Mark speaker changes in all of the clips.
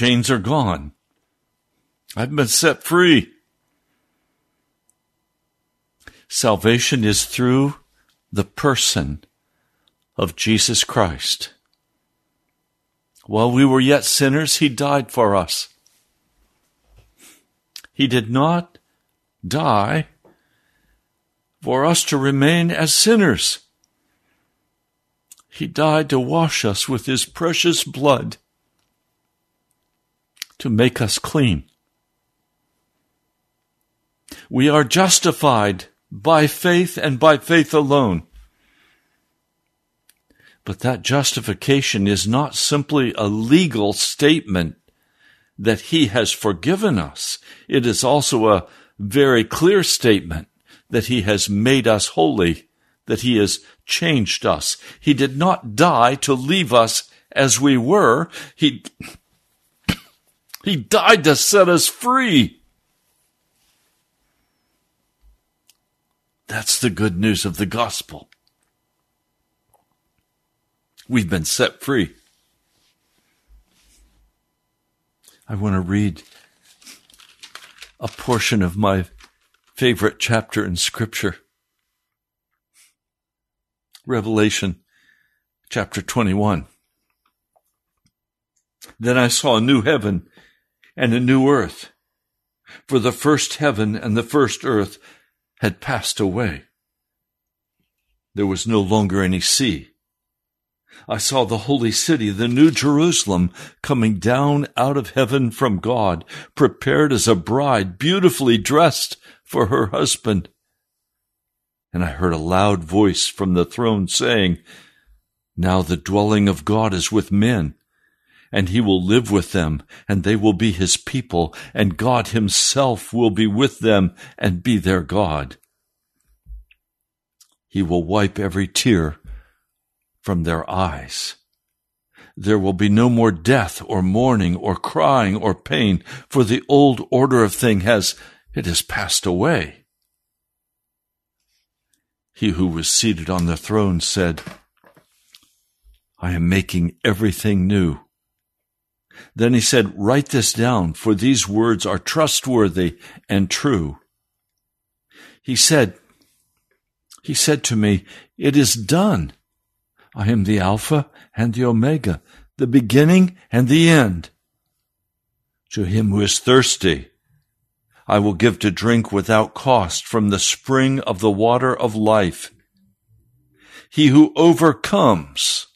Speaker 1: Chains are gone. I've been set free.
Speaker 2: Salvation is through the person of Jesus Christ. While we were yet sinners, He died for us. He did not die for us to remain as sinners. He died to wash us with His precious blood to make us clean. We are justified by faith and by faith alone. But that justification is not simply a legal statement that He has forgiven us. It is also a very clear statement that He has made us holy that he has changed us. He did not die to leave us as we were. He, he died to set us free. That's the good news of the gospel. We've been set free. I want to read a portion of my favorite chapter in Scripture. Revelation chapter 21. Then I saw a new heaven and a new earth, for the first heaven and the first earth had passed away. There was no longer any sea. I saw the holy city, the new Jerusalem, coming down out of heaven from God, prepared as a bride, beautifully dressed for her husband. And I heard a loud voice from the throne saying, Now the dwelling of God is with men, and he will live with them, and they will be his people, and God himself will be with them and be their God. He will wipe every tear from their eyes. There will be no more death or mourning or crying or pain, for the old order of thing has, it has passed away. He who was seated on the throne said, I am making everything new. Then he said, Write this down, for these words are trustworthy and true. He said, He said to me, It is done. I am the Alpha and the Omega, the beginning and the end. To him who is thirsty, I will give to drink without cost from the spring of the water of life. He who overcomes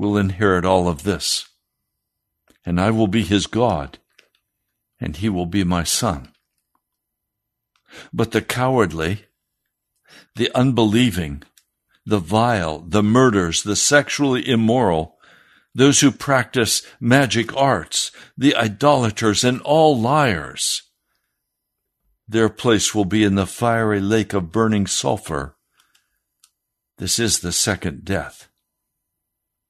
Speaker 2: will inherit all of this, and I will be his God, and he will be my son. But the cowardly, the unbelieving, the vile, the murders, the sexually immoral, those who practice magic arts, the idolaters, and all liars. Their place will be in the fiery lake of burning sulfur. This is the second death.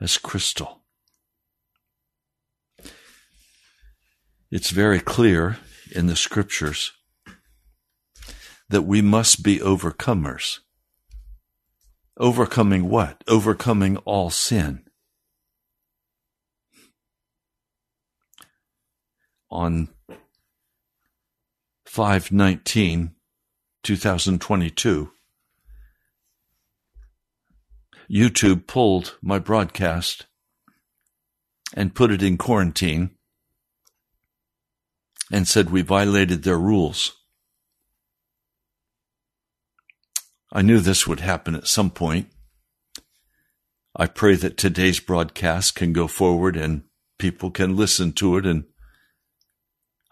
Speaker 2: as crystal. It's very clear in the scriptures that we must be overcomers. Overcoming what? Overcoming all sin. On 519, 2022, YouTube pulled my broadcast and put it in quarantine and said we violated their rules. I knew this would happen at some point. I pray that today's broadcast can go forward and people can listen to it. And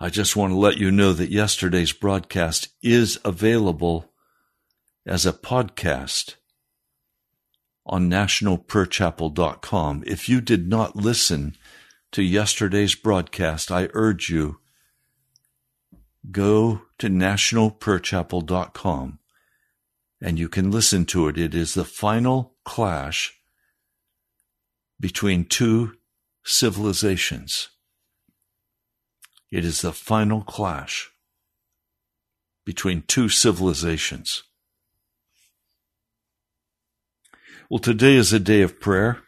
Speaker 2: I just want to let you know that yesterday's broadcast is available as a podcast on nationalprayerchapel.com. If you did not listen to yesterday's broadcast, I urge you go to nationalprayerchapel.com and you can listen to it. It is the final clash between two civilizations. It is the final clash between two civilizations. Well, today is a day of prayer.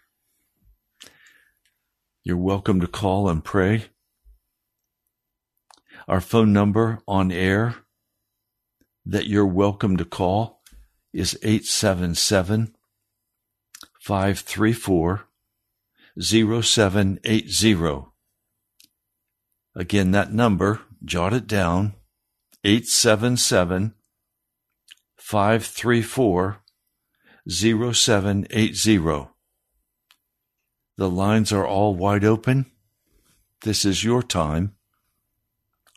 Speaker 2: You're welcome to call and pray. Our phone number on air that you're welcome to call is 877 534 0780. Again, that number, jot it down 877 534 0780. The lines are all wide open. This is your time.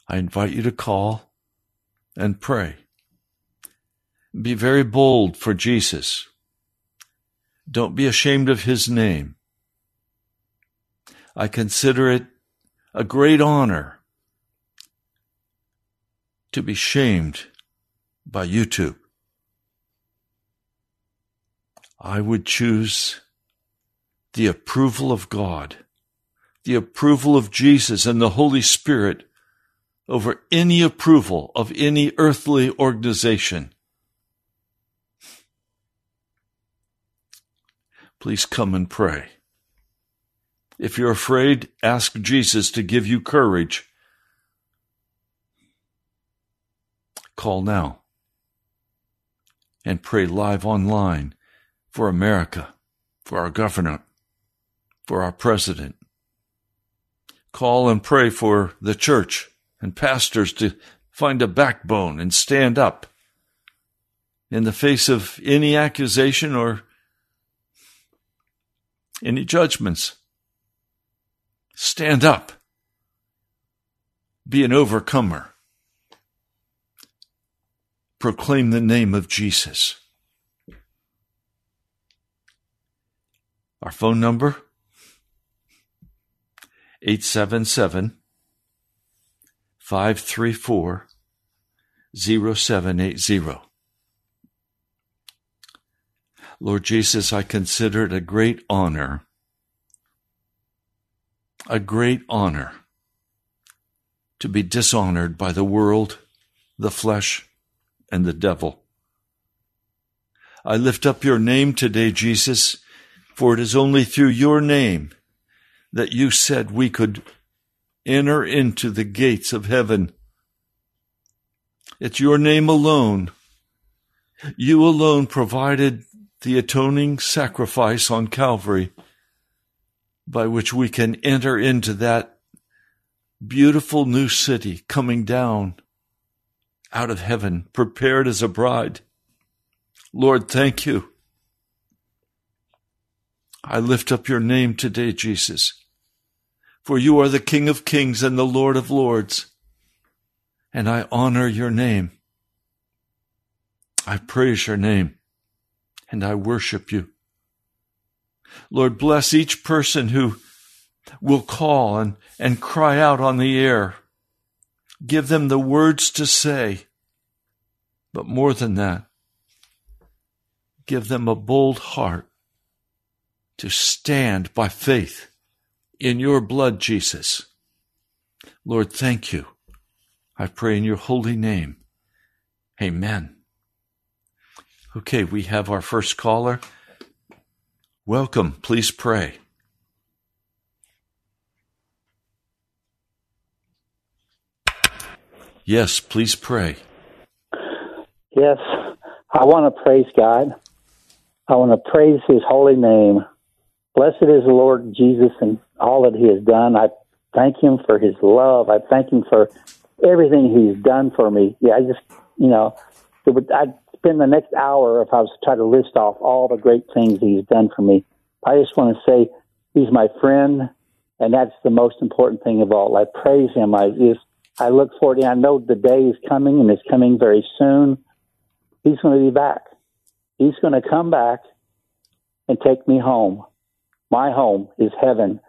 Speaker 2: I invite you to call and pray. Be very bold for Jesus. Don't be ashamed of his name. I consider it a great honor to be shamed by YouTube. I would choose the approval of God, the approval of Jesus and the Holy Spirit over any approval of any earthly organization. Please come and pray. If you're afraid, ask Jesus to give you courage. Call now and pray live online for America, for our governor, for our president. Call and pray for the church and pastors to find a backbone and stand up in the face of any accusation or any judgments. Stand up. Be an overcomer. Proclaim the name of Jesus. Our phone number 877 534 0780. Lord Jesus, I consider it a great honor, a great honor to be dishonored by the world, the flesh, and the devil. I lift up your name today, Jesus, for it is only through your name that you said we could enter into the gates of heaven. It's your name alone. You alone provided the atoning sacrifice on Calvary by which we can enter into that beautiful new city coming down out of heaven, prepared as a bride. Lord, thank you. I lift up your name today, Jesus, for you are the King of kings and the Lord of lords, and I honor your name. I praise your name, and I worship you. Lord, bless each person who will call and, and cry out on the air. Give them the words to say. But more than that, give them a bold heart to stand by faith in your blood, Jesus. Lord, thank you. I pray in your holy name. Amen. Okay, we have our first caller. Welcome. Please pray. Yes, please pray.
Speaker 3: Yes, I want to praise God. I want to praise His holy name. Blessed is the Lord Jesus and all that He has done. I thank Him for His love. I thank Him for everything He's done for me. Yeah, I just, you know, it would, I'd spend the next hour if I was to try to list off all the great things He's done for me. I just want to say He's my friend, and that's the most important thing of all. I praise Him. I just, I look forward to. I know the day is coming, and it's coming very soon. He's going to be back. He's going to come back and take me home. My home is heaven.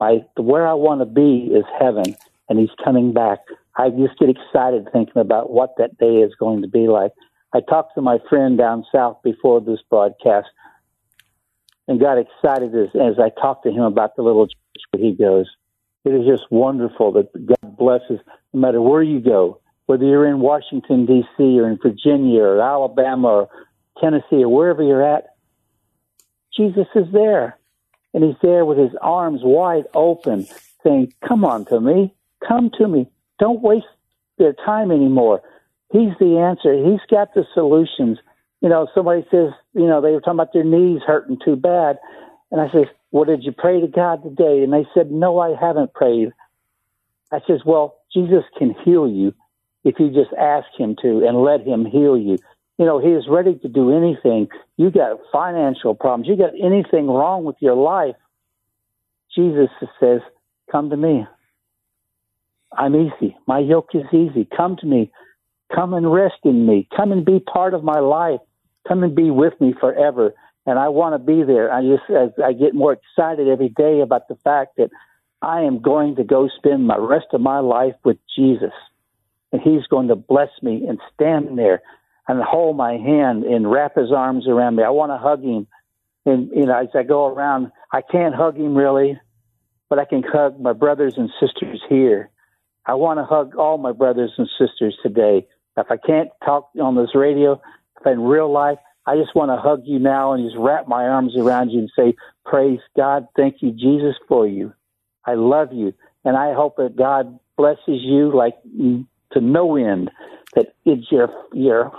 Speaker 3: My where I want to be is heaven, and He's coming back. I just get excited thinking about what that day is going to be like. I talked to my friend down south before this broadcast, and got excited as, as I talked to him about the little church where he goes. It is just wonderful that God blesses no matter where you go, whether you're in Washington D.C. or in Virginia or Alabama or Tennessee or wherever you're at. Jesus is there. And he's there with his arms wide open, saying, Come on to me. Come to me. Don't waste their time anymore. He's the answer. He's got the solutions. You know, somebody says, you know, they were talking about their knees hurting too bad. And I says, Well, did you pray to God today? And they said, No, I haven't prayed. I says, Well, Jesus can heal you if you just ask him to and let him heal you. You know, He is ready to do anything. You got financial problems. You got anything wrong with your life. Jesus says, Come to me. I'm easy. My yoke is easy. Come to me. Come and rest in me. Come and be part of my life. Come and be with me forever. And I want to be there. I just, as I get more excited every day about the fact that I am going to go spend my rest of my life with Jesus. And he's going to bless me and stand there and hold my hand and wrap his arms around me. I want to hug him. And, you know, as I go around, I can't hug him really, but I can hug my brothers and sisters here. I want to hug all my brothers and sisters today. If I can't talk on this radio, if in real life, I just want to hug you now and just wrap my arms around you and say, Praise God. Thank you, Jesus, for you. I love you. And I hope that God blesses you like to no end, that it's your, your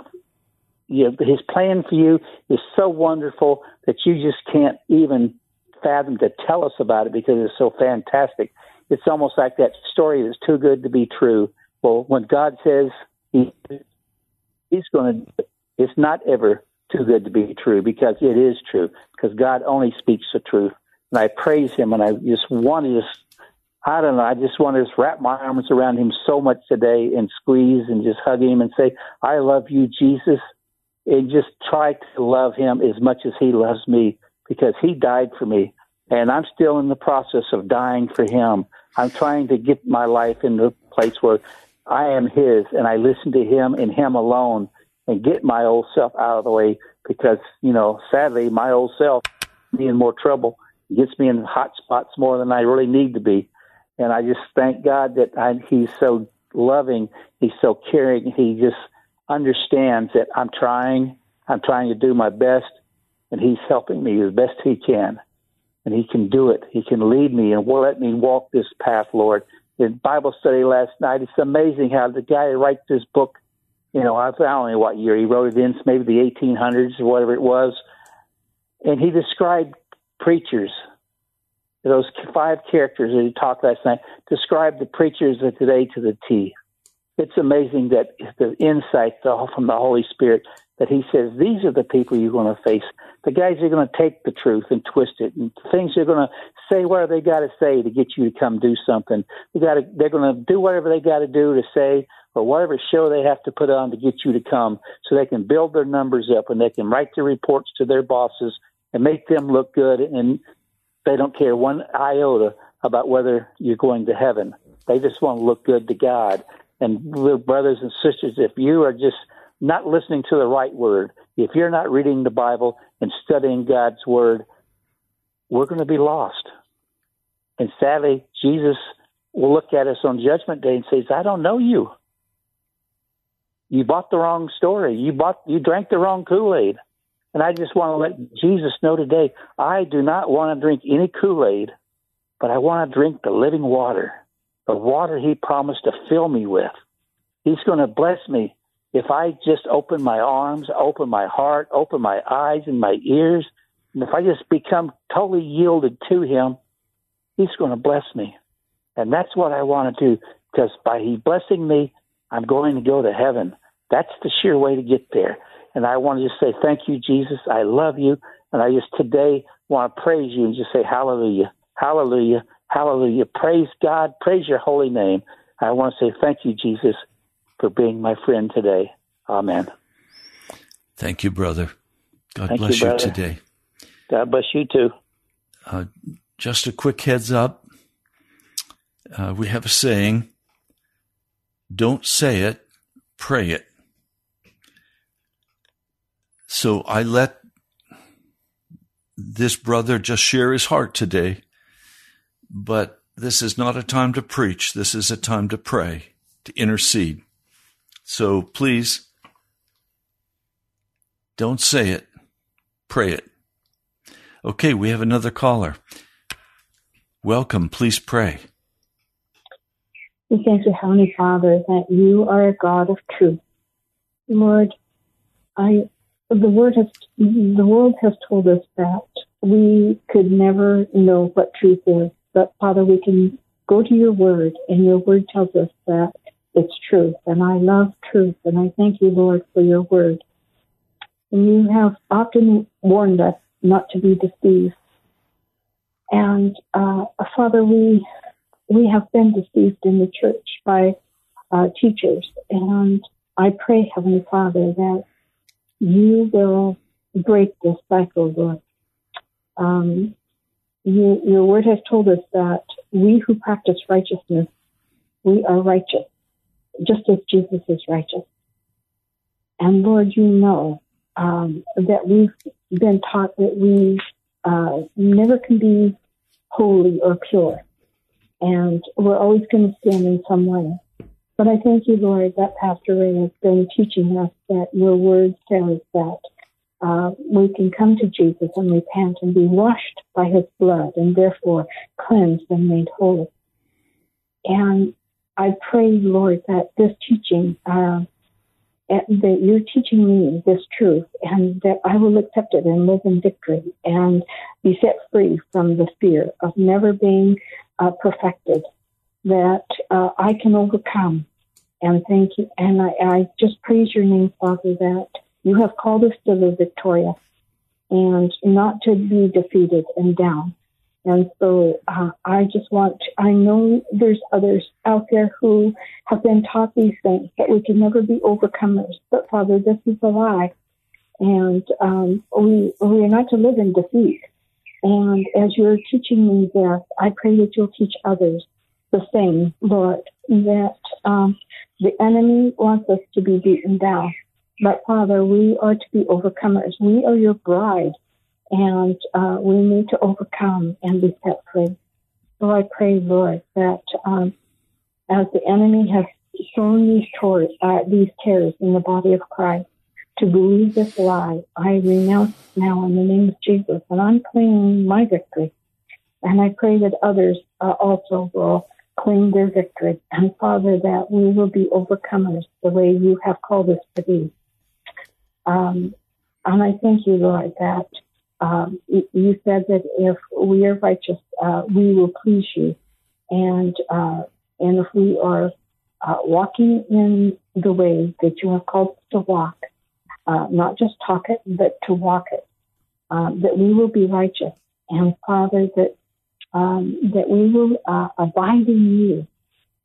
Speaker 3: you his plan for you is so wonderful that you just can't even fathom to tell us about it because it's so fantastic. It's almost like that story that's too good to be true. Well, when God says he, he's going to, it's not ever too good to be true because it is true because God only speaks the truth. And I praise him and I just want to just, I don't know, I just want to just wrap my arms around him so much today and squeeze and just hug him and say, I love you, Jesus and just try to love him as much as he loves me because he died for me. And I'm still in the process of dying for him. I'm trying to get my life into a place where I am his and I listen to him and him alone and get my old self out of the way because, you know, sadly, my old self me in more trouble gets me in hot spots more than I really need to be. And I just thank God that I, he's so loving. He's so caring. He just, understands that I'm trying, I'm trying to do my best, and he's helping me as best he can. And he can do it. He can lead me and will let me walk this path, Lord. In Bible study last night, it's amazing how the guy who writes this book, you know, I don't know what year he wrote it in, maybe the 1800s or whatever it was, and he described preachers. Those five characters that he talked last night described the preachers of today to the T it's amazing that the insight from the Holy Spirit that He says these are the people you're going to face. The guys are going to take the truth and twist it, and things they're going to say whatever they got to say to get you to come do something. They got they're going to do whatever they got to do to say or whatever show they have to put on to get you to come, so they can build their numbers up and they can write their reports to their bosses and make them look good, and they don't care one iota about whether you're going to heaven. They just want to look good to God. And little brothers and sisters, if you are just not listening to the right word, if you're not reading the Bible and studying God's word, we're going to be lost. And sadly, Jesus will look at us on Judgment Day and says, "I don't know you. You bought the wrong story. You bought, you drank the wrong Kool Aid." And I just want to let Jesus know today, I do not want to drink any Kool Aid, but I want to drink the living water the water He promised to fill me with. He's going to bless me if I just open my arms, open my heart, open my eyes and my ears, and if I just become totally yielded to Him, He's going to bless me. And that's what I want to do because by He blessing me, I'm going to go to heaven. That's the sheer way to get there. And I want to just say, thank you, Jesus. I love you. And I just today want to praise you and just say, hallelujah, hallelujah, Hallelujah. Praise God. Praise your holy name. I want to say thank you, Jesus, for being my friend today. Amen.
Speaker 2: Thank you, brother. God thank bless you, you, today.
Speaker 3: God bless you too.
Speaker 2: Uh, just a quick heads up. Uh, we have a saying don't say it, pray it. So I let this brother just share his heart today but this is not a time to preach. This is a time to pray, to intercede. So please don't say it, pray it. Okay, we have another caller. Welcome. Please pray.
Speaker 4: We thank you, Heavenly Father, that you are a God of truth. Lord, I the word has the world has told us that we could never know what truth is. But Father, we can go to your word, and your word tells us that it's truth. And I love truth, and I thank you, Lord, for your word. And you have often warned us not to be deceived. And uh, Father, we we have been deceived in the church by uh, teachers, and I pray, Heavenly Father, that you will break this cycle, Lord. Um, you, your word has told us that we who practice righteousness, we are righteous, just as Jesus is righteous. And Lord, you know um, that we've been taught that we uh, never can be holy or pure. And we're always going to sin in some way. But I thank you, Lord, that Pastor Ray has been teaching us that your word says that uh, we can come to Jesus and repent and be washed by his blood and therefore cleansed and made holy. And I pray, Lord, that this teaching, uh, that you're teaching me this truth and that I will accept it and live in victory and be set free from the fear of never being uh, perfected, that uh, I can overcome. And thank you. And I, I just praise your name, Father, that you have called us to live victorious and not to be defeated and down. And so uh, I just want, to, I know there's others out there who have been taught these things, that we can never be overcomers. But Father, this is a lie. And um, we, we are not to live in defeat. And as you're teaching me this, I pray that you'll teach others the same, Lord, that um, the enemy wants us to be beaten down. But Father, we are to be overcomers. We are your bride, and uh, we need to overcome and be set free. So I pray, Lord, that um, as the enemy has shown these, tor- uh, these tears in the body of Christ, to believe this lie. I renounce now in the name of Jesus, and I'm claiming my victory. And I pray that others uh, also will claim their victory. And Father, that we will be overcomers the way you have called us to be. Um, and I thank you, Lord, that um, you said that if we are righteous, uh, we will please you. And, uh, and if we are uh, walking in the way that you have called us to walk, uh, not just talk it, but to walk it, um, that we will be righteous. And Father, that um, that we will uh, abide in you,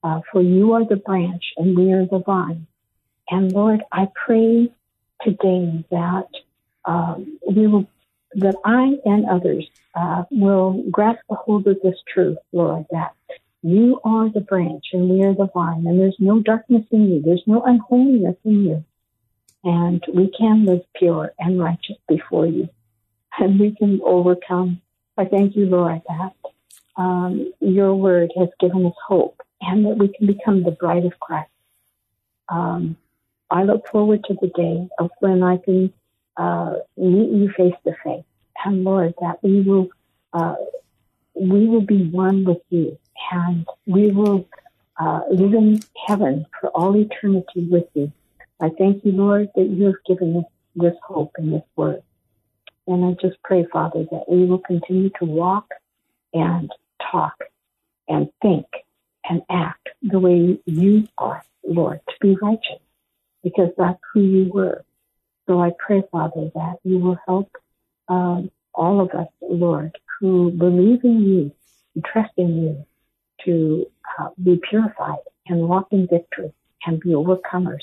Speaker 4: uh, for you are the branch and we are the vine. And Lord, I pray today that um, we will, that I and others uh, will grasp a hold of this truth, Lord, that you are the branch and we are the vine, and there's no darkness in you, there's no unholiness in you and we can live pure and righteous before you, and we can overcome. I thank you, Lord, that um, your word has given us hope and that we can become the bride of Christ. Um, I look forward to the day of when I can uh, meet you face to face, and Lord, that we will uh, we will be one with you, and we will uh, live in heaven for all eternity with you. I thank you, Lord, that you have given us this hope and this word. And I just pray, Father, that we will continue to walk and talk and think and act the way you are, Lord, to be righteous, because that's who you were. So I pray, Father, that you will help um, all of us, Lord, who believe in you and trust in you to uh, be purified and walk in victory and be overcomers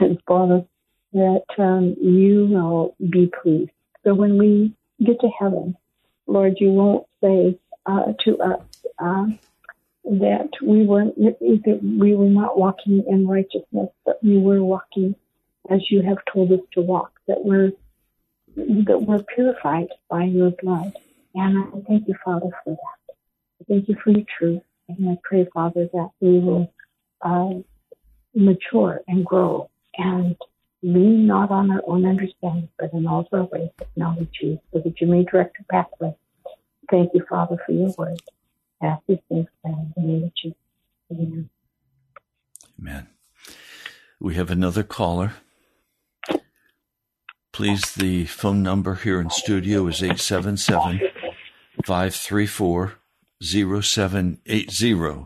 Speaker 4: and Father, that um, you will be pleased. So when we get to heaven, Lord, you won't say uh, to us uh, that we were that we were not walking in righteousness, but we were walking as you have told us to walk. That we're that we're purified by your blood. And I thank you, Father, for that. I thank you for your truth. And I pray, Father, that we will uh, mature and grow and lean not on our own understanding, but in all of our ways acknowledge you, so that you may direct our pathway. Thank you, Father, for your word. Ask these things in the name of Jesus. Amen.
Speaker 2: Amen. We have another caller. Please, the phone number here in studio is 877 534 0780. Uh,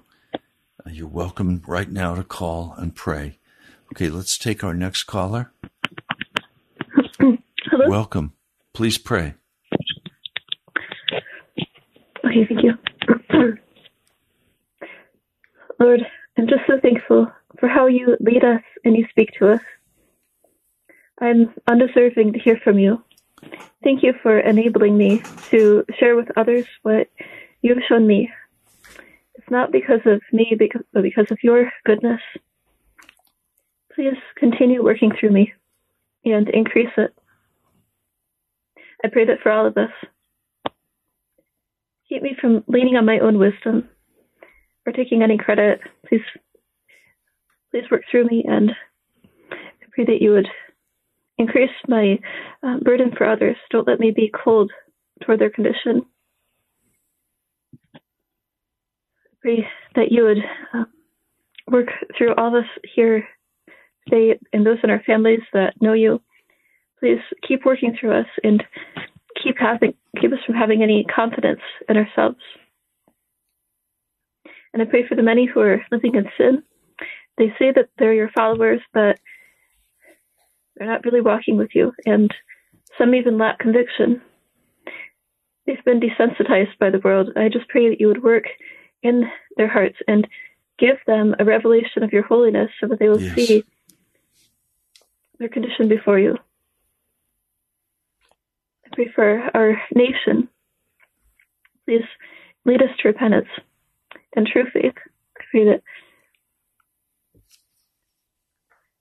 Speaker 2: you're welcome right now to call and pray. Okay, let's take our next caller.
Speaker 5: Hello?
Speaker 2: Welcome. Please pray.
Speaker 5: Okay, thank you. Lord, I'm just so thankful for how you lead us and you speak to us. I'm undeserving to hear from you. Thank you for enabling me to share with others what you've shown me. It's not because of me, but because of your goodness. Please continue working through me and increase it. I pray that for all of us. Keep me from leaning on my own wisdom or taking any credit. Please, please work through me, and I pray that you would increase my uh, burden for others. Don't let me be cold toward their condition. I pray that you would uh, work through all of us here today and those in our families that know you. Please keep working through us and keep having keep us from having any confidence in ourselves. And I pray for the many who are living in sin. They say that they're your followers, but they're not really walking with you, and some even lack conviction. They've been desensitized by the world. I just pray that you would work in their hearts and give them a revelation of your holiness so that they will
Speaker 2: Yes.
Speaker 5: see their condition before you. I pray for our nation. Please lead us to repentance and true faith. I pray that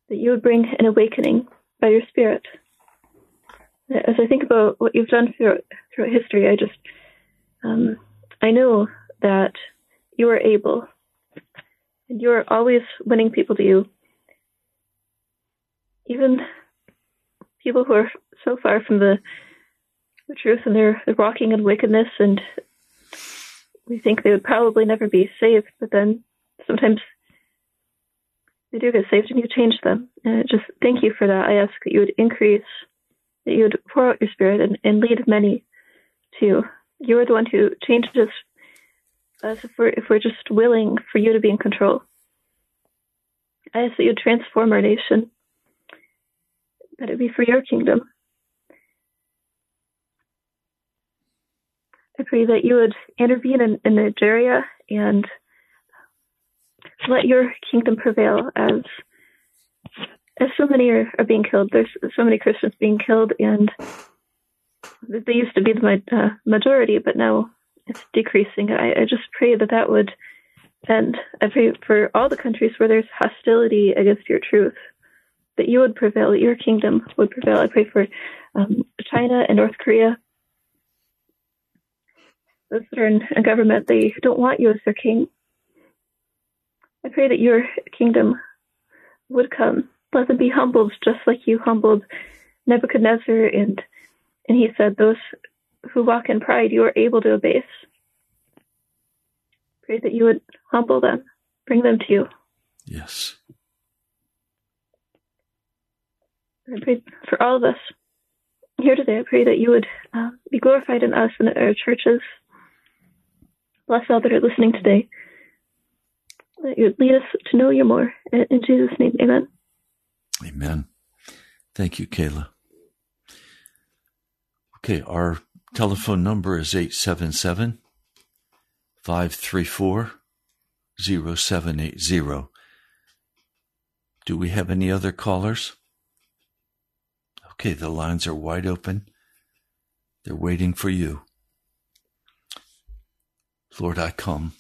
Speaker 5: that you would bring an awakening by your Spirit. As I think about what you've done throughout, throughout history, I just um, I know that you are able, and you are always winning people to you, even people who are so far from the the truth and they're, they're walking in wickedness and we think they would probably never be saved, but then sometimes they do get saved and you change them. And just thank you for that. I ask that you would increase, that you would pour out your spirit and, and lead many to you. You are the one who changes us if we're, if we're just willing for you to be in control. I ask that you transform our nation, that it be for your kingdom. I pray that you would intervene in, in Nigeria and let your kingdom prevail as as so many are, are being killed. There's so many Christians being killed, and they used to be the uh, majority, but now it's decreasing. I, I just pray that that would end. I pray for all the countries where there's hostility against your truth, that you would prevail, that your kingdom would prevail. I pray for um, China and North Korea those that are in government, they don't want you as their king. I pray that your kingdom would come. Let them be humbled just like you humbled Nebuchadnezzar and and he said, Those who walk in pride you are able to abase. Pray that you would humble them, bring them to you.
Speaker 2: Yes.
Speaker 5: I pray for all of us here today. I pray that you would uh, be glorified in us and in our churches. Bless all that are listening today. That you lead us to know you more. In, in Jesus' name, amen.
Speaker 2: Amen. Thank you, Kayla. Okay, our telephone number is 877 534 0780. Do we have any other callers? Okay, the lines are wide open. They're waiting for you. Lord, I come.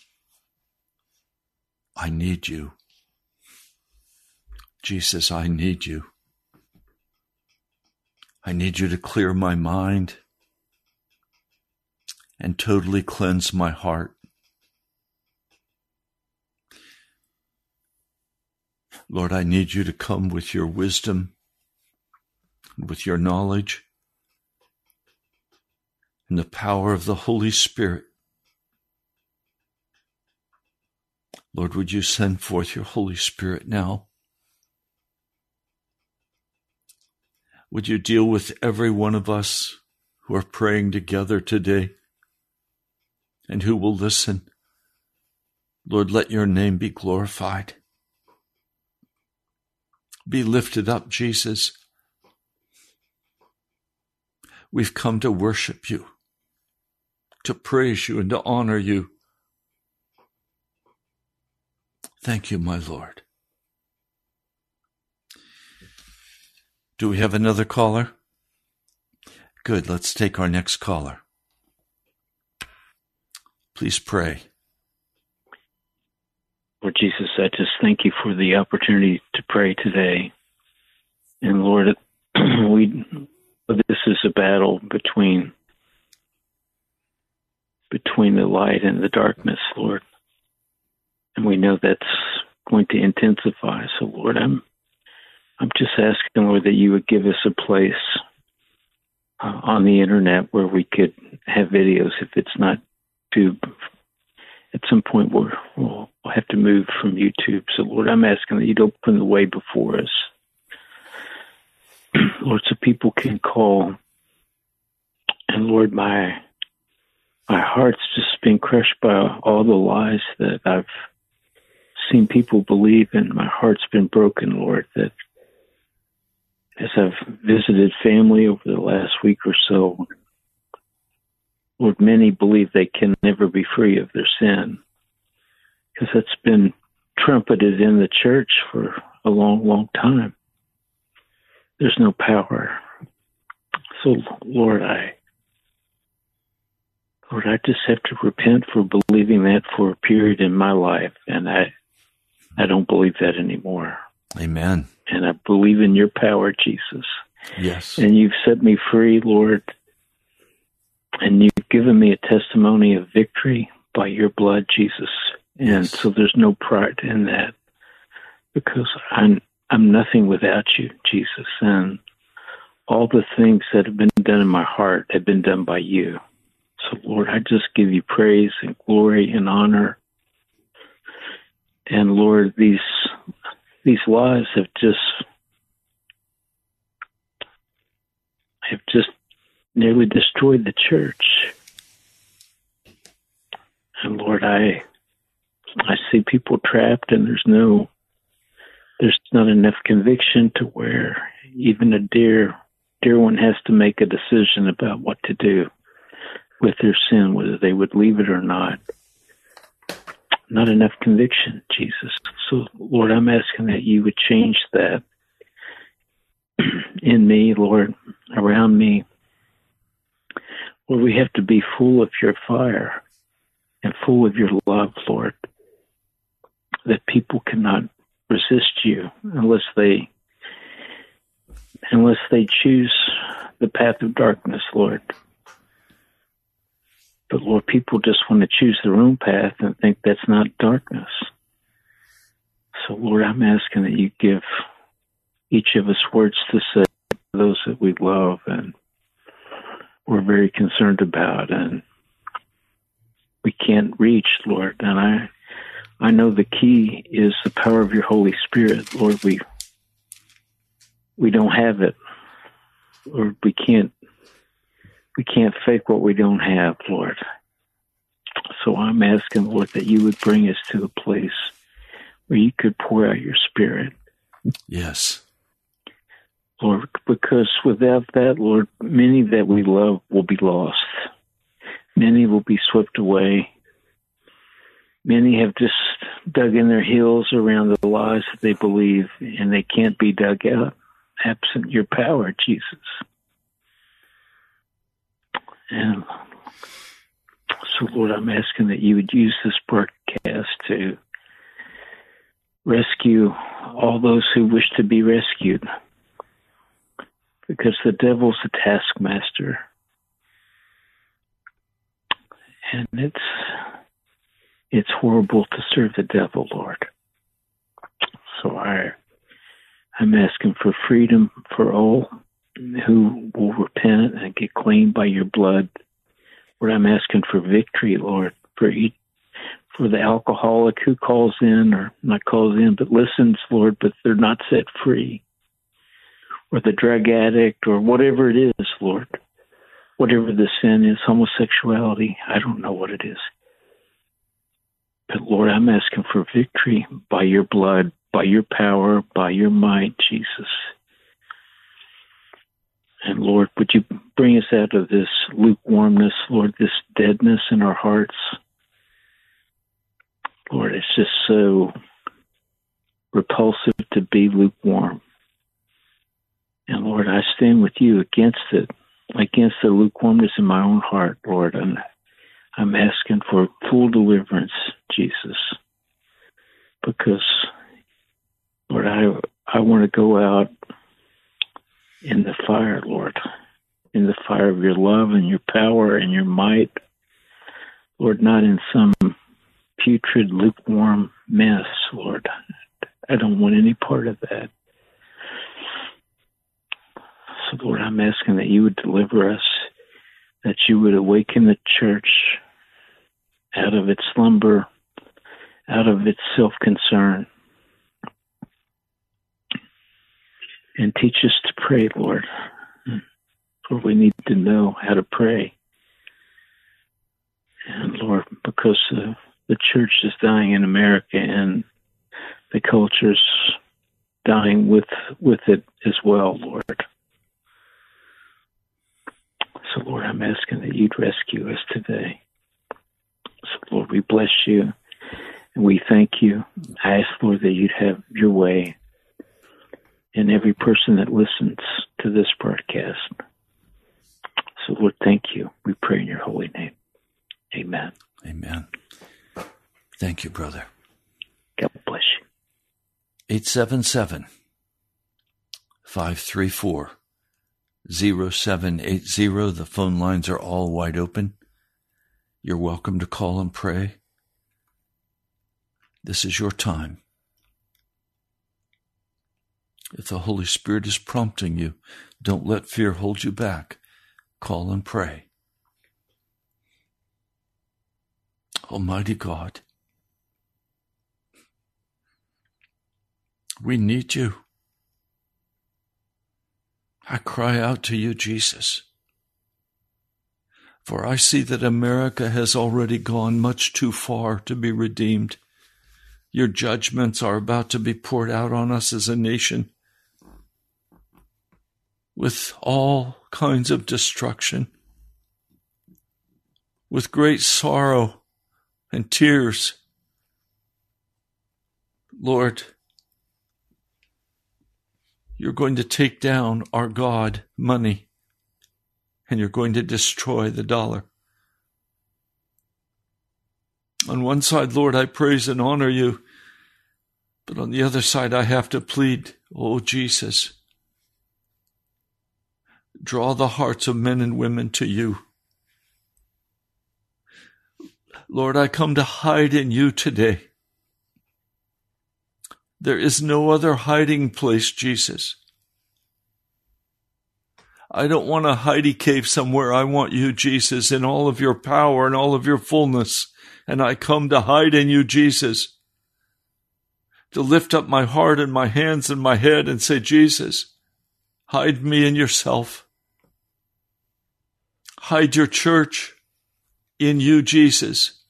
Speaker 2: I need you. Jesus, I need you. I need you to clear my mind and totally cleanse my heart. Lord, I need you to come with your wisdom, with your knowledge, and the power of the Holy Spirit. Lord, would you send forth your Holy Spirit now? Would you deal with every one of us who are praying together today and who will listen? Lord, let your name be glorified. Be lifted up, Jesus. We've come to worship you, to praise you, and to honor you. Thank you, my Lord. Do we have another caller? Good. Let's take our next caller. Please pray.
Speaker 6: Lord Jesus, I just thank you for the opportunity to pray today. And Lord, we this is a battle between between the light and the darkness, Lord. And we know that's going to intensify. So Lord, I'm I'm just asking, Lord, that you would give us a place uh, on the internet where we could have videos if it's not tube at some point we'll, we'll, we'll have to move from YouTube. So, Lord, I'm asking that you'd open the way before us. Lord, so people can call. And Lord, my my heart's just been crushed by all the lies that I've seen people believe, and my heart's been broken, Lord. That as I've visited family over the last week or so, Lord, many believe they can never be free of their sin because that's been trumpeted in the church for a long, long time. There's no power. So, Lord, I, Lord, I just have to repent for believing that for a period in my life, and I, I don't believe that anymore.
Speaker 2: Amen.
Speaker 6: And I believe in your power, Jesus.
Speaker 2: Yes.
Speaker 6: And you've set me free, Lord and you've given me a testimony of victory by your blood, Jesus. And yes. so there's no pride in that because I'm I'm nothing without you, Jesus. And all the things that have been done in my heart have been done by you. So Lord, I just give you praise and glory and honor. And Lord, these these lies have just have just nearly destroyed the church. And Lord, I I see people trapped and there's no there's not enough conviction to where even a dear dear one has to make a decision about what to do with their sin, whether they would leave it or not. Not enough conviction, Jesus. So Lord, I'm asking that you would change that in me, Lord, around me, well, we have to be full of your fire and full of your love, Lord, that people cannot resist you unless they unless they choose the path of darkness, Lord. But Lord, people just want to choose their own path and think that's not darkness. So Lord, I'm asking that you give each of us words to say to those that we love and we're very concerned about and we can't reach, Lord. And I I know the key is the power of your Holy Spirit, Lord. We we don't have it. Or we can't we can't fake what we don't have, Lord. So I'm asking, Lord, that you would bring us to a place where you could pour out your spirit.
Speaker 2: Yes.
Speaker 6: Lord, because without that, Lord, many that we love will be lost. Many will be swept away. Many have just dug in their heels around the lies that they believe, and they can't be dug out absent your power, Jesus. And so, Lord, I'm asking that you would use this broadcast to rescue all those who wish to be rescued because the devil's a taskmaster. And it's it's horrible to serve the devil, Lord. So I I'm asking for freedom for all who will repent and get clean by your blood. Lord, I'm asking for victory, Lord, for each, for the alcoholic who calls in or not calls in but listens, Lord, but they're not set free or the drug addict or whatever it is, Lord. Whatever the sin is, homosexuality, I don't know what it is. But Lord, I'm asking for victory by your blood, by your power, by your might, Jesus. And Lord, would you bring us out of this lukewarmness, Lord, this deadness in our hearts? Lord, it's just so repulsive to be lukewarm. And Lord, I stand with you against it, against the lukewarmness in my own heart, Lord. And I'm asking for full deliverance, Jesus, because, Lord, I I want to go out in the fire, Lord, in the fire of your love and your power and your might, Lord, not in some putrid, lukewarm mess, Lord. I don't want any part of that. So, Lord, I'm asking that you would deliver us, that you would awaken the church out of its slumber, out of its self concern, and teach us to pray, Lord. For we need to know how to pray. And Lord, because the church is dying in America and the culture's dying with with it as well, Lord. So, Lord, I'm asking that you'd rescue us today. So, Lord, we bless you and we thank you. I ask, Lord, that you'd have your way in every person that listens to this broadcast. So, Lord, thank you. We pray in your holy name. Amen.
Speaker 2: Amen. Thank you, brother.
Speaker 6: God bless you.
Speaker 2: 877 534 0780. The phone lines are all wide open. You're welcome to call and pray. This is your time. If the Holy Spirit is prompting you, don't let fear hold you back. Call and pray. Almighty God, we need you. I cry out to you, Jesus. For I see that America has already gone much too far to be redeemed. Your judgments are about to be poured out on us as a nation with all kinds of destruction, with great sorrow and tears. Lord, you're going to take down our God, money, and you're going to destroy the dollar. On one side, Lord, I praise and honor you. But on the other side, I have to plead, Oh Jesus, draw the hearts of men and women to you. Lord, I come to hide in you today. There is no other hiding place, Jesus. I don't want a hidey cave somewhere. I want you, Jesus, in all of your power and all of your fullness. And I come to hide in you, Jesus. To lift up my heart and my hands and my head and say, Jesus, hide me in yourself. Hide your church in you, Jesus.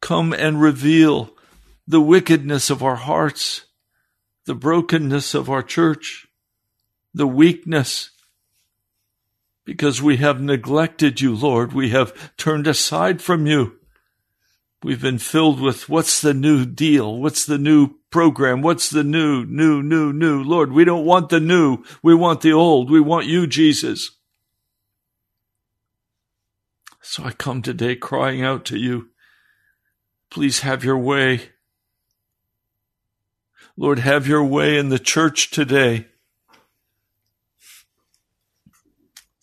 Speaker 2: Come and reveal the wickedness of our hearts, the brokenness of our church, the weakness, because we have neglected you, Lord. We have turned aside from you. We've been filled with what's the new deal? What's the new program? What's the new, new, new, new? Lord, we don't want the new. We want the old. We want you, Jesus. So I come today crying out to you. Please have your way. Lord, have your way in the church today.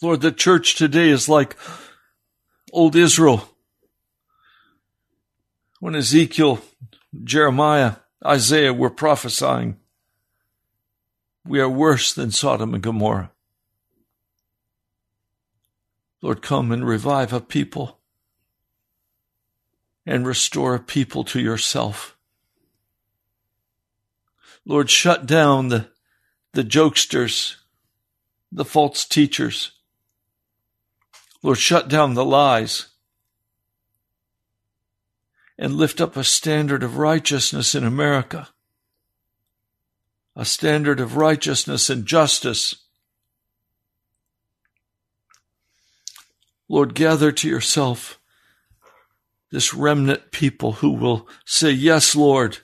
Speaker 2: Lord, the church today is like old Israel when Ezekiel, Jeremiah, Isaiah were prophesying, we are worse than Sodom and Gomorrah. Lord, come and revive a people and restore a people to yourself. Lord, shut down the, the jokesters, the false teachers. Lord, shut down the lies and lift up a standard of righteousness in America. a standard of righteousness and justice. Lord, gather to yourself this remnant people who will say, Yes, Lord,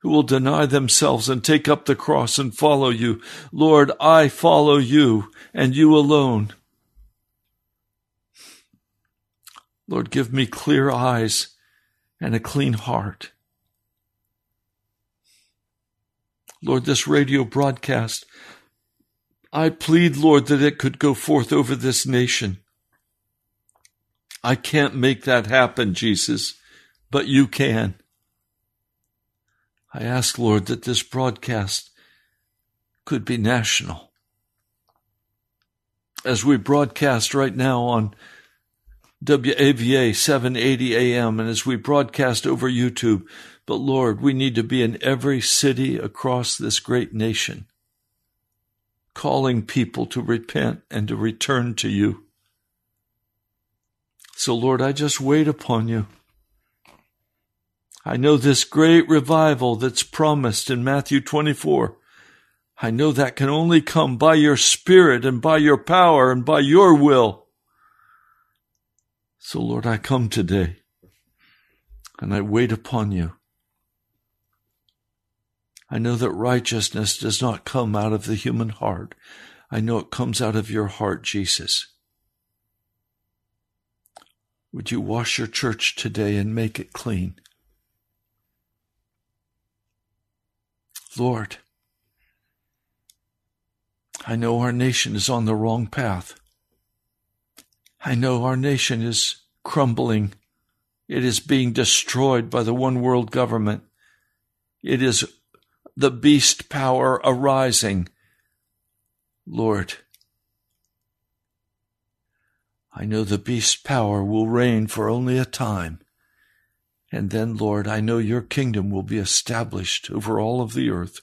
Speaker 2: who will deny themselves and take up the cross and follow you. Lord, I follow you and you alone. Lord, give me clear eyes and a clean heart. Lord, this radio broadcast, I plead, Lord, that it could go forth over this nation. I can't make that happen, Jesus, but you can. I ask, Lord, that this broadcast could be national. As we broadcast right now on WAVA 780 AM and as we broadcast over YouTube. But Lord, we need to be in every city across this great nation, calling people to repent and to return to you. So Lord, I just wait upon you. I know this great revival that's promised in Matthew 24. I know that can only come by your Spirit and by your power and by your will. So, Lord, I come today and I wait upon you. I know that righteousness does not come out of the human heart. I know it comes out of your heart, Jesus. Would you wash your church today and make it clean? Lord, I know our nation is on the wrong path. I know our nation is crumbling. It is being destroyed by the one world government. It is the beast power arising. Lord, I know the beast power will reign for only a time. And then, Lord, I know your kingdom will be established over all of the earth.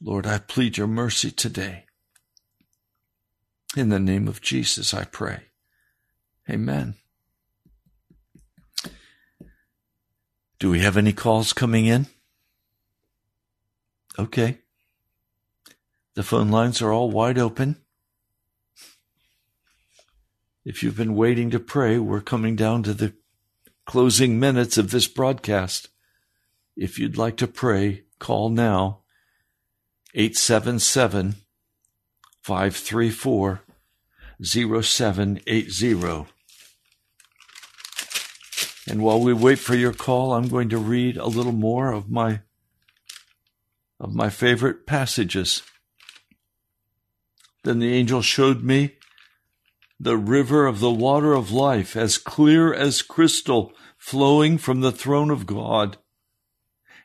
Speaker 2: Lord, I plead your mercy today. In the name of Jesus, I pray. Amen. Do we have any calls coming in? Okay. The phone lines are all wide open. If you've been waiting to pray, we're coming down to the closing minutes of this broadcast. If you'd like to pray, call now 877 534 0780. And while we wait for your call, I'm going to read a little more of my of my favorite passages. Then the angel showed me the river of the water of life, as clear as crystal, flowing from the throne of God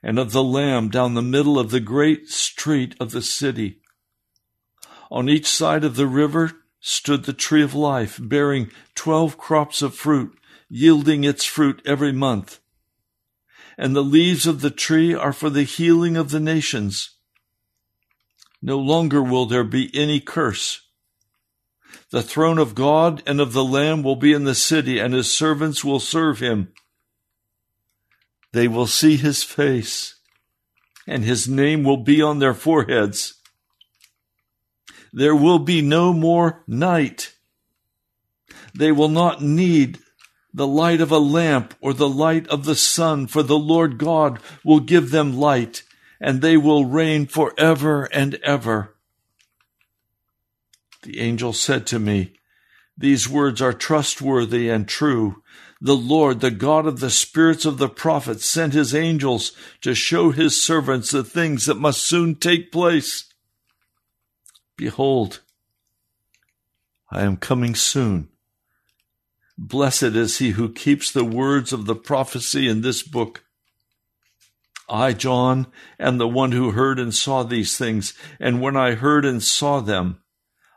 Speaker 2: and of the Lamb down the middle of the great street of the city. On each side of the river stood the tree of life, bearing twelve crops of fruit, yielding its fruit every month. And the leaves of the tree are for the healing of the nations. No longer will there be any curse. The throne of God and of the Lamb will be in the city, and his servants will serve him. They will see his face, and his name will be on their foreheads there will be no more night. They will not need the light of a lamp or the light of the sun, for the Lord God will give them light, and they will reign forever and ever. The angel said to me, These words are trustworthy and true. The Lord, the God of the spirits of the prophets, sent his angels to show his servants the things that must soon take place. Behold, I am coming soon. Blessed is he who keeps the words of the prophecy in this book. I, John, am the one who heard and saw these things, and when I heard and saw them,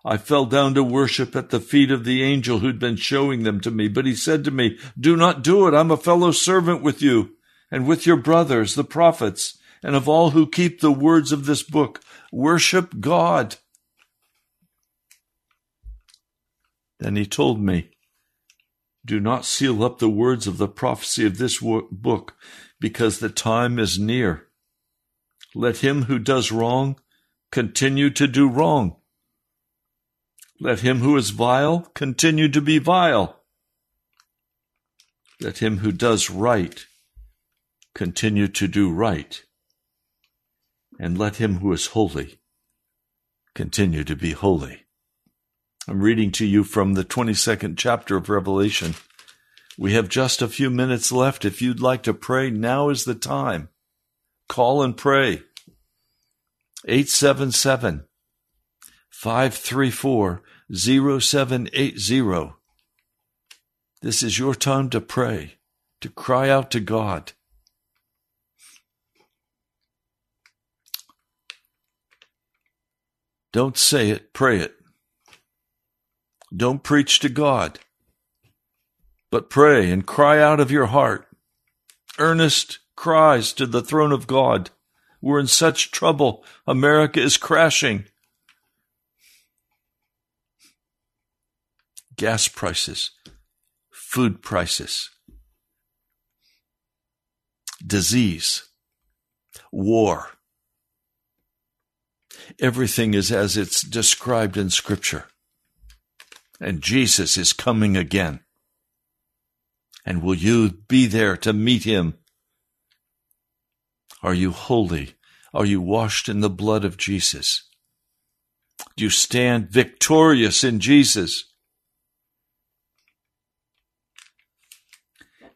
Speaker 2: I fell down to worship at the feet of the angel who'd been showing them to me. But he said to me, Do not do it. I'm a fellow servant with you and with your brothers, the prophets, and of all who keep the words of this book. Worship God. Then he told me, Do not seal up the words of the prophecy of this book, because the time is near. Let him who does wrong continue to do wrong. Let him who is vile continue to be vile. Let him who does right continue to do right. And let him who is holy continue to be holy. I'm reading to you from the 22nd chapter of Revelation. We have just a few minutes left. If you'd like to pray, now is the time. Call and pray. 877 534 0780. This is your time to pray, to cry out to God. Don't say it, pray it. Don't preach to God, but pray and cry out of your heart. Earnest cries to the throne of God. We're in such trouble. America is crashing. Gas prices, food prices, disease, war. Everything is as it's described in Scripture and Jesus is coming again. And will you be there to meet him? Are you holy? Are you washed in the blood of Jesus? Do you stand victorious in Jesus?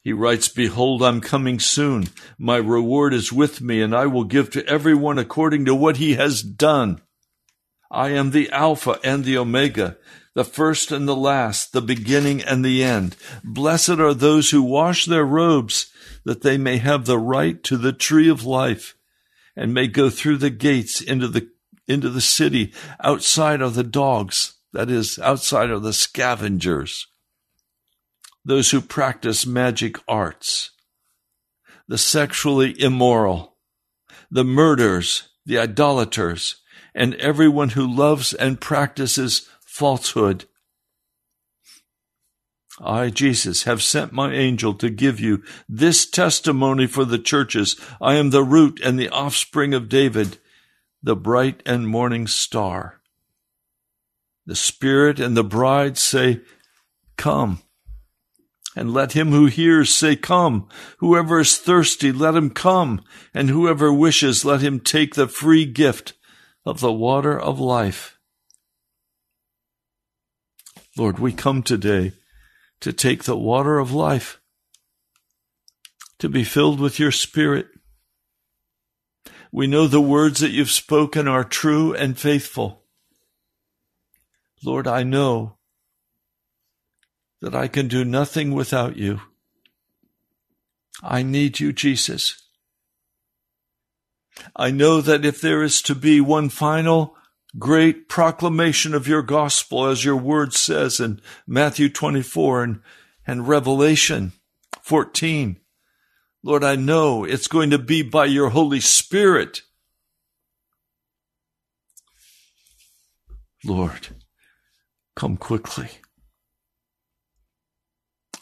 Speaker 2: He writes, Behold, I'm coming soon. My reward is with me, and I will give to everyone according to what he has done. I am the Alpha and the Omega, the first and the last, the beginning and the end. Blessed are those who wash their robes, that they may have the right to the tree of life, and may go through the gates into the into the city. Outside are the dogs, that is, outside are the scavengers, those who practice magic arts, the sexually immoral, the murderers, the idolaters, and everyone who loves and practices falsehood. I, Jesus, have sent my angel to give you this testimony for the churches. I am the root and the offspring of David, the bright and morning star. The Spirit and the bride say, Come. And let him who hears say, Come. Whoever is thirsty, let him come. And whoever wishes, let him take the free gift of the water of life. Lord, we come today to take the water of life, to be filled with your Spirit. We know the words that you've spoken are true and faithful. Lord, I know that I can do nothing without you. I need you, Jesus. I know that if there is to be one final great proclamation of your gospel, as your word says in Matthew 24 and, and Revelation 14. Lord, I know it's going to be by your Holy Spirit. Lord, come quickly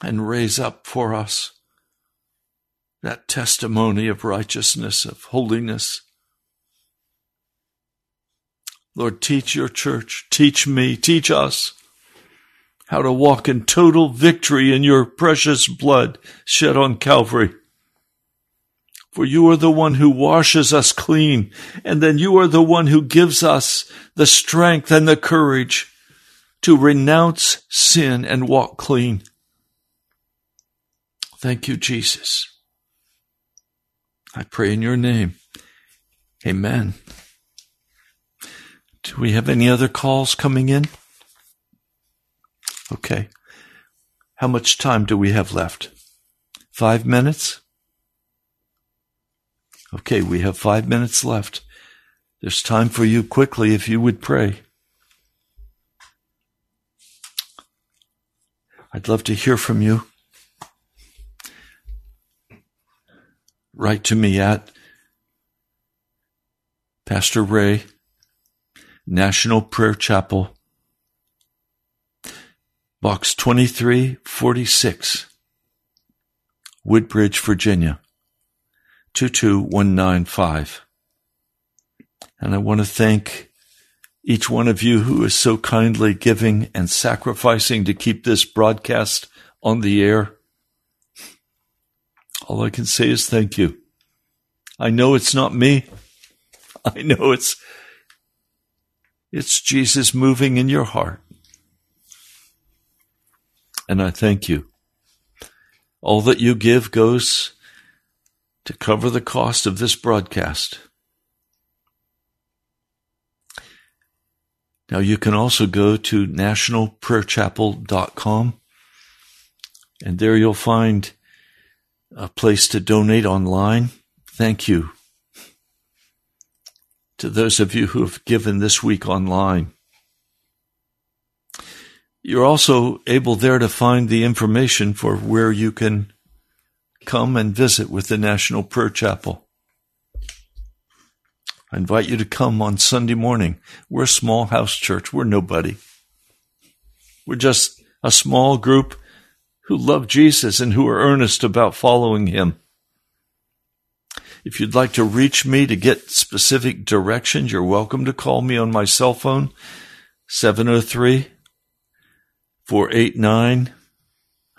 Speaker 2: and raise up for us that testimony of righteousness, of holiness, Lord, teach your church, teach me, teach us how to walk in total victory in your precious blood shed on Calvary. For you are the one who washes us clean, and then you are the one who gives us the strength and the courage to renounce sin and walk clean. Thank you, Jesus. I pray in your name. Amen. Do we have any other calls coming in? Okay. How much time do we have left? Five minutes? Okay, we have five minutes left. There's time for you quickly if you would pray. I'd love to hear from you. Write to me at Pastor Ray National Prayer Chapel, Box 2346, Woodbridge, Virginia 22195. And I want to thank each one of you who is so kindly giving and sacrificing to keep this broadcast on the air. All I can say is thank you. I know it's not me. I know it's it's Jesus moving in your heart. And I thank you. All that you give goes to cover the cost of this broadcast. Now you can also go to nationalprayerchapel.com and there you'll find a place to donate online. Thank you to those of you who have given this week online. You're also able there to find the information for where you can come and visit with the National Prayer Chapel. I invite you to come on Sunday morning. We're a small house church. We're nobody. We're just a small group who love Jesus and who are earnest about following him. If you'd like to reach me to get specific directions, you're welcome to call me on my cell phone, 703 489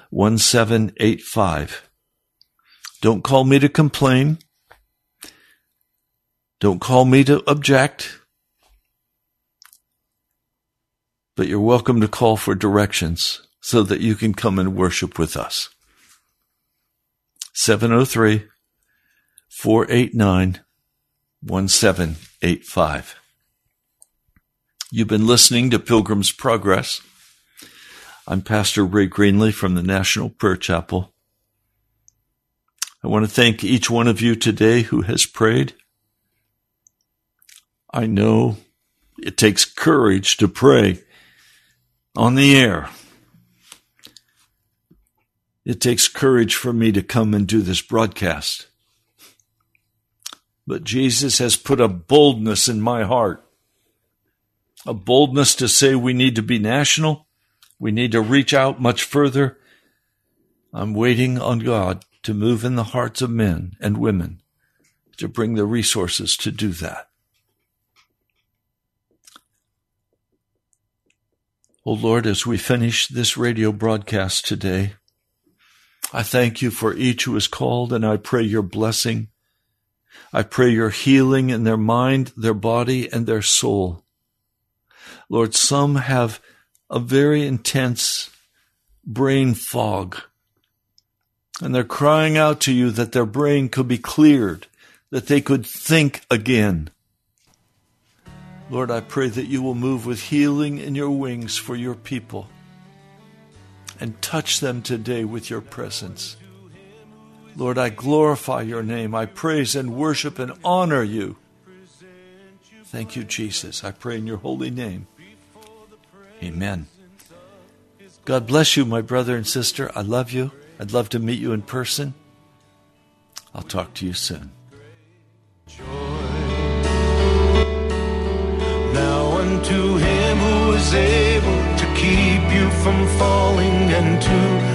Speaker 2: 1785. Don't call me to complain. Don't call me to object. But you're welcome to call for directions so that you can come and worship with us. 703 489 1785. You've been listening to Pilgrim's Progress. I'm Pastor Ray Greenley from the National Prayer Chapel. I want to thank each one of you today who has prayed. I know it takes courage to pray on the air. It takes courage for me to come and do this broadcast. But Jesus has put a boldness in my heart, a boldness to say we need to be national we need to reach out much further. I'm waiting on God to move in the hearts of men and women to bring the resources to do that. Oh Lord, as we finish this radio broadcast today, I thank you for each who is called and I pray your blessing. I pray your healing in their mind, their body, and their soul. Lord, some have a very intense brain fog. And they're crying out to you that their brain could be cleared, that they could think again. Lord, I pray that you will move with healing in your wings for your people and touch them today with your presence. Lord, I glorify your name. I praise and worship and honor you. Thank you, Jesus. I pray in your holy name. Amen. God bless you, my brother and sister. I love you. I'd love to meet you in person. I'll talk to you soon.
Speaker 7: Now unto him who is able to keep you from falling and to